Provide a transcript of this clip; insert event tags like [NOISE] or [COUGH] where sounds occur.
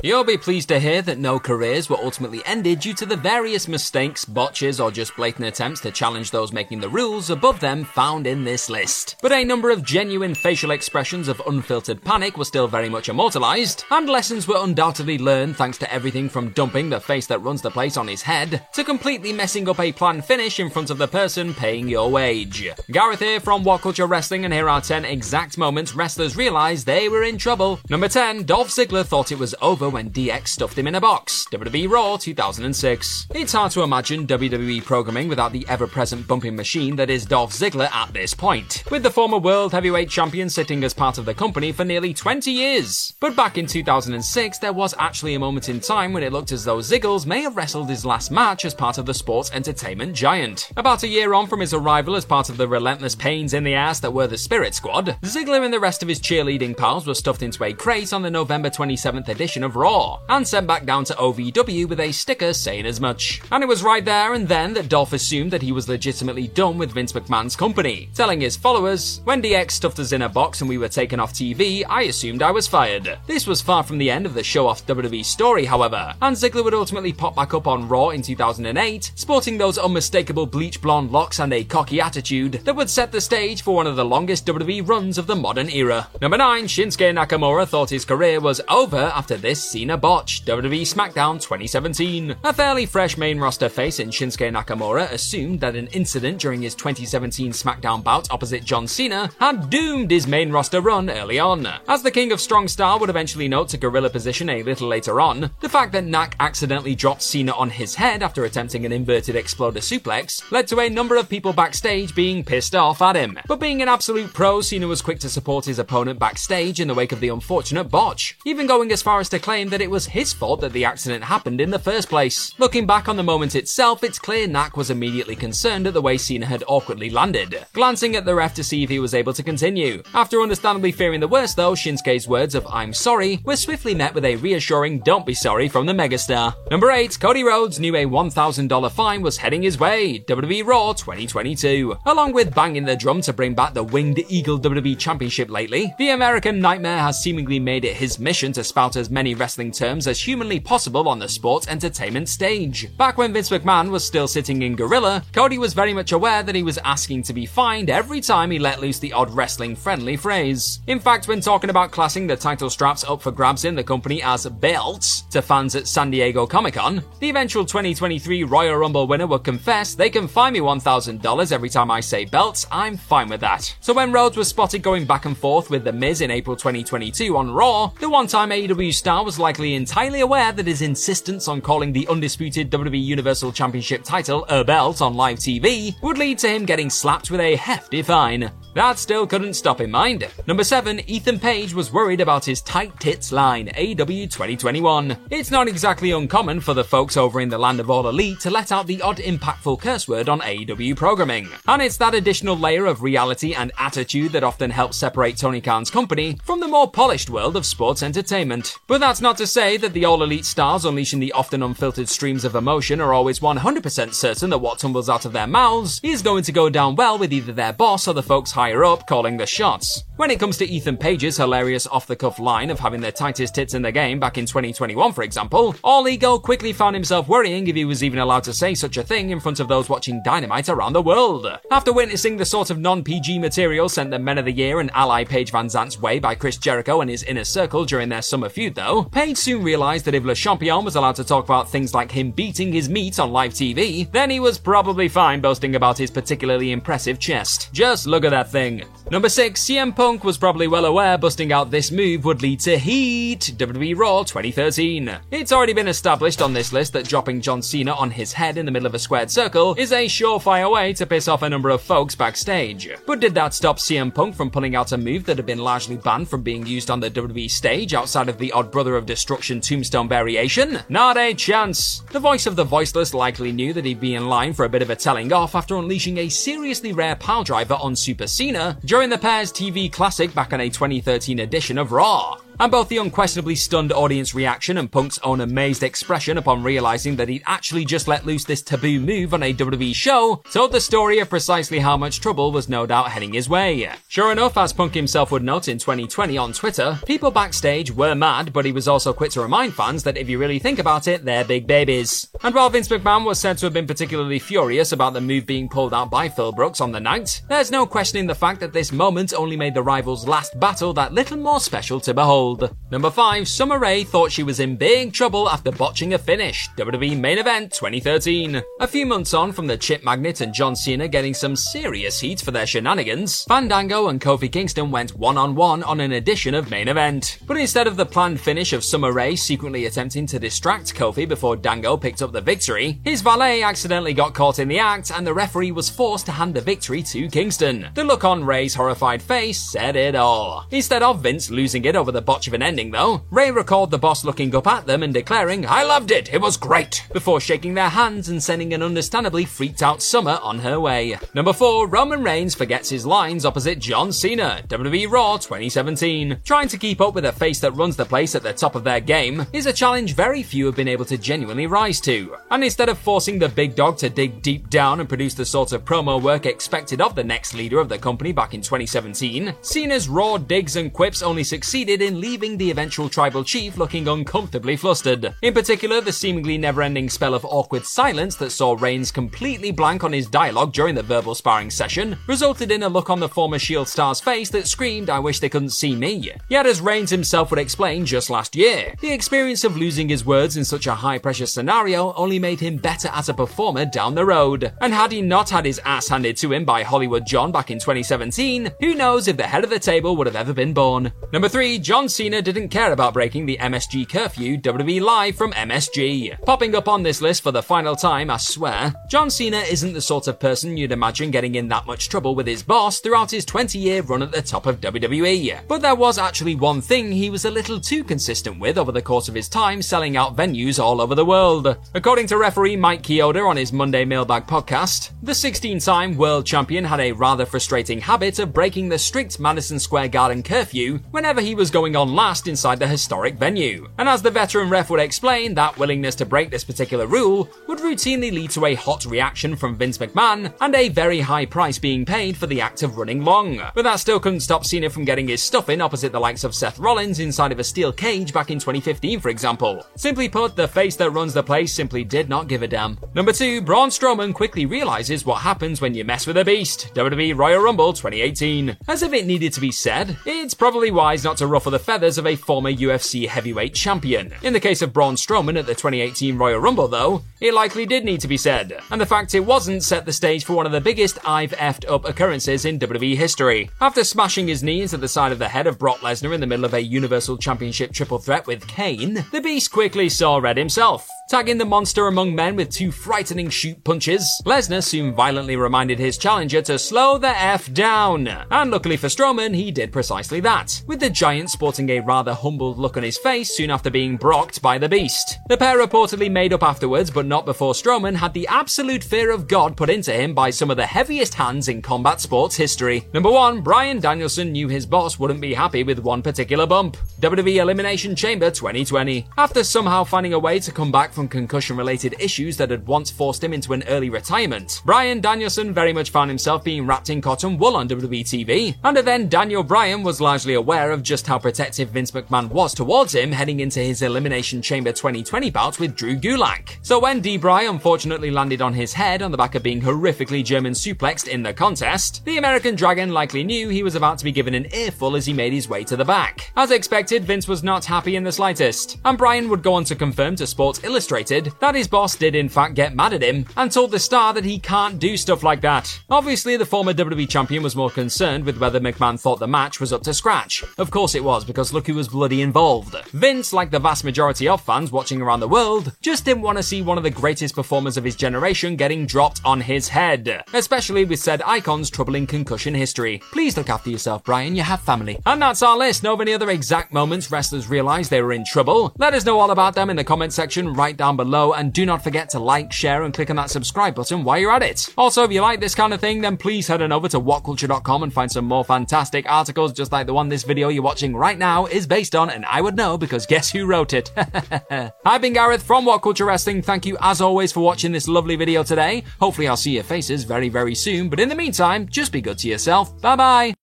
You'll be pleased to hear that no careers were ultimately ended due to the various mistakes, botches, or just blatant attempts to challenge those making the rules above them found in this list. But a number of genuine facial expressions of unfiltered panic were still very much immortalized, and lessons were undoubtedly learned thanks to everything from dumping the face that runs the place on his head to completely messing up a planned finish in front of the person paying your wage. Gareth here from What Culture Wrestling, and here are 10 exact moments wrestlers realized they were in trouble. Number 10, Dolph Ziggler thought it was over when DX stuffed him in a box. WWE Raw 2006. It's hard to imagine WWE programming without the ever-present bumping machine that is Dolph Ziggler at this point, with the former World Heavyweight Champion sitting as part of the company for nearly 20 years. But back in 2006, there was actually a moment in time when it looked as though Ziggles may have wrestled his last match as part of the sports entertainment giant. About a year on from his arrival as part of the relentless pains in the ass that were the Spirit Squad, Ziggler and the rest of his cheerleading pals were stuffed into a crate on the November 27th edition of Raw, and sent back down to OVW with a sticker saying as much. And it was right there and then that Dolph assumed that he was legitimately done with Vince McMahon's company, telling his followers, When DX stuffed us in a box and we were taken off TV, I assumed I was fired. This was far from the end of the show off WWE story, however, and Ziggler would ultimately pop back up on Raw in 2008, sporting those unmistakable bleach blonde locks and a cocky attitude that would set the stage for one of the longest WWE runs of the modern era. Number 9, Shinsuke Nakamura thought his career was over after this Cena botch, WWE SmackDown 2017. A fairly fresh main roster face in Shinsuke Nakamura assumed that an incident during his 2017 SmackDown bout opposite John Cena had doomed his main roster run early on. As the King of Strong Style would eventually note to gorilla position a little later on, the fact that Nak accidentally dropped Cena on his head after attempting an inverted exploder suplex led to a number of people backstage being pissed off at him. But being an absolute pro, Cena was quick to support his opponent backstage in the wake of the unfortunate botch, even going as far as to claim that it was his fault that the accident happened in the first place. Looking back on the moment itself, it's clear Nak was immediately concerned at the way Cena had awkwardly landed, glancing at the ref to see if he was able to continue. After understandably fearing the worst though, Shinsuke's words of I'm sorry were swiftly met with a reassuring don't be sorry from the megastar. Number 8, Cody Rhodes knew a $1,000 fine was heading his way, WWE Raw 2022. Along with banging the drum to bring back the Winged Eagle WWE Championship lately, the American Nightmare has seemingly made it his mission to spout as many terms as humanly possible on the sports entertainment stage. Back when Vince McMahon was still sitting in Gorilla, Cody was very much aware that he was asking to be fined every time he let loose the odd wrestling friendly phrase. In fact, when talking about classing the title straps up for grabs in the company as belts to fans at San Diego Comic Con, the eventual 2023 Royal Rumble winner would confess they can fine me $1,000 every time I say belts, I'm fine with that. So when Rhodes was spotted going back and forth with The Miz in April 2022 on Raw, the one time AEW star was likely entirely aware that his insistence on calling the undisputed WWE Universal Championship title a belt on live TV would lead to him getting slapped with a hefty fine. That still couldn't stop him mind. Number 7, Ethan Page was worried about his tight tits line, AEW 2021. It's not exactly uncommon for the folks over in the land of all elite to let out the odd impactful curse word on AEW programming. And it's that additional layer of reality and attitude that often helps separate Tony Khan's company from the more polished world of sports entertainment. But that's not to say that the all elite stars unleashing the often unfiltered streams of emotion are always 100% certain that what tumbles out of their mouths is going to go down well with either their boss or the folks hiring higher up calling the shots. When it comes to Ethan Page's hilarious off the cuff line of having the tightest tits in the game back in 2021, for example, All Ego quickly found himself worrying if he was even allowed to say such a thing in front of those watching Dynamite around the world. After witnessing the sort of non PG material sent the Men of the Year and ally Paige VanZant's way by Chris Jericho and his inner circle during their summer feud, though, Page soon realized that if Le Champion was allowed to talk about things like him beating his meat on live TV, then he was probably fine boasting about his particularly impressive chest. Just look at that thing thing. Number 6, CM Punk was probably well aware busting out this move would lead to heat. WWE Raw 2013. It's already been established on this list that dropping John Cena on his head in the middle of a squared circle is a surefire way to piss off a number of folks backstage. But did that stop CM Punk from pulling out a move that had been largely banned from being used on the WWE stage outside of the Odd Brother of Destruction tombstone variation? Not a chance. The voice of the voiceless likely knew that he'd be in line for a bit of a telling off after unleashing a seriously rare piledriver on Super Cena during the pair's TV classic back on a 2013 edition of Raw and both the unquestionably stunned audience reaction and Punk's own amazed expression upon realizing that he'd actually just let loose this taboo move on a WWE show told the story of precisely how much trouble was no doubt heading his way. Sure enough, as Punk himself would note in 2020 on Twitter, people backstage were mad, but he was also quick to remind fans that if you really think about it, they're big babies. And while Vince McMahon was said to have been particularly furious about the move being pulled out by Phil Brooks on the night, there's no questioning the fact that this moment only made the rivals' last battle that little more special to behold. Number 5, Summer Rae thought she was in big trouble after botching a finish. WWE Main Event 2013. A few months on from the Chip Magnet and John Cena getting some serious heat for their shenanigans, Fandango and Kofi Kingston went one on an edition of Main Event. But instead of the planned finish of Summer Rae secretly attempting to distract Kofi before Dango picked up the victory, his valet accidentally got caught in the act and the referee was forced to hand the victory to Kingston. The look on Rae's horrified face said it all. Instead of Vince losing it over the botch of an ending though, Rae recalled the boss looking up at them and declaring, I loved it, it was great, before shaking their hands and sending an understandably freaked out Summer on her way. Number 4, Roman Reigns forgets his lines opposite John Cena, WWE Raw 2017. Trying to keep up with a face that runs the place at the top of their game is a challenge very few have been able to genuinely rise to. And instead of forcing the big dog to dig deep down and produce the sort of promo work expected of the next leader of the company back in 2017, Cena's raw digs and quips only succeeded in leaving the eventual tribal chief looking uncomfortably flustered. In particular, the seemingly never-ending spell of awkward silence that saw Reigns completely blank on his dialogue during the verbal sparring session resulted in a look on the former Shield star's face that screamed, I wish they couldn't see me. Yet as Reigns himself would explain just last year, the experience of losing his words in such a high-pressure scenario only made him better as a performer down the road. And had he not had his ass handed to him by Hollywood John back in 2017, who knows if the head of the table would have ever been born. Number 3, John Cena didn't care about breaking the MSG curfew WWE live from MSG. Popping up on this list for the final time, I swear, John Cena isn't the sort of person you'd imagine getting in that much trouble with his boss throughout his 20 year run at the top of WWE. But there was actually one thing he was a little too consistent with over the course of his time selling out venues all over the world. According to referee Mike Chioda on his Monday Mailbag podcast, the 16 time world champion had a rather frustrating habit of breaking the strict Madison Square Garden curfew whenever he was going on last inside the historic venue. And as the veteran ref would explain, that willingness to break this particular rule would routinely lead to a hot reaction from Vince McMahon and a very high price being paid for the act of running long. But that still couldn't stop Cena from getting his stuff in opposite the likes of Seth Rollins inside of a steel cage back in 2015, for example. Simply put, the face that runs the place simply did not give a damn. Number 2, Braun Strowman quickly realizes what happens when you mess with a beast. WWE Royal Rumble 2018. As if it needed to be said, it's probably wise not to ruffle the feathers of a former UFC heavyweight champion. In the case of Braun Strowman at the 2018 Royal Rumble, though, it likely did need to be said, and the fact it wasn't set the stage for one of the biggest I've effed up occurrences in WWE history. After smashing his knee into the side of the head of Brock Lesnar in the middle of a Universal Championship triple threat with Kane, the Beast quickly saw red himself. Tagging the monster among men with two frightening shoot punches, Lesnar soon violently reminded his challenger to slow the F down. And luckily for Strowman, he did precisely that, with the giant sporting a rather humbled look on his face soon after being brocked by the beast. The pair reportedly made up afterwards, but not before Strowman had the absolute fear of God put into him by some of the heaviest hands in combat sports history. Number one, Bryan Danielson knew his boss wouldn't be happy with one particular bump. WWE Elimination Chamber 2020. After somehow finding a way to come back from concussion related issues that had once forced him into an early retirement. Bryan Danielson very much found himself being wrapped in cotton wool on WWE TV, and then Daniel Bryan was largely aware of just how protective Vince McMahon was towards him heading into his Elimination Chamber 2020 bout with Drew Gulak. So when D-Bry unfortunately landed on his head on the back of being horrifically German suplexed in the contest, the American Dragon likely knew he was about to be given an earful as he made his way to the back. As expected, Vince was not happy in the slightest, and Bryan would go on to confirm to Sports Illustrated that his boss did in fact get mad at him and told the star that he can't do stuff like that. Obviously, the former WWE champion was more concerned with whether McMahon thought the match was up to scratch. Of course it was, because look who was bloody involved. Vince, like the vast majority of fans watching around the world, just didn't want to see one of the greatest performers of his generation getting dropped on his head, especially with said icon's troubling concussion history. Please look after yourself, Bryan, you have family. And that's our list. Know of any other exact moments wrestlers realized they were in trouble? Let us know all about them in the comment section right down below, and do not forget to like, share, and click on that subscribe button while you're at it. Also, if you like this kind of thing, then please head on over to whatculture.com and find some more fantastic articles just like the one this video you're watching right now is based on, and I would know because guess who wrote it? [LAUGHS] I've been Gareth from What Culture Wrestling. Thank you as always for watching this lovely video today. Hopefully I'll see your faces very, very soon, but in the meantime, just be good to yourself. Bye bye.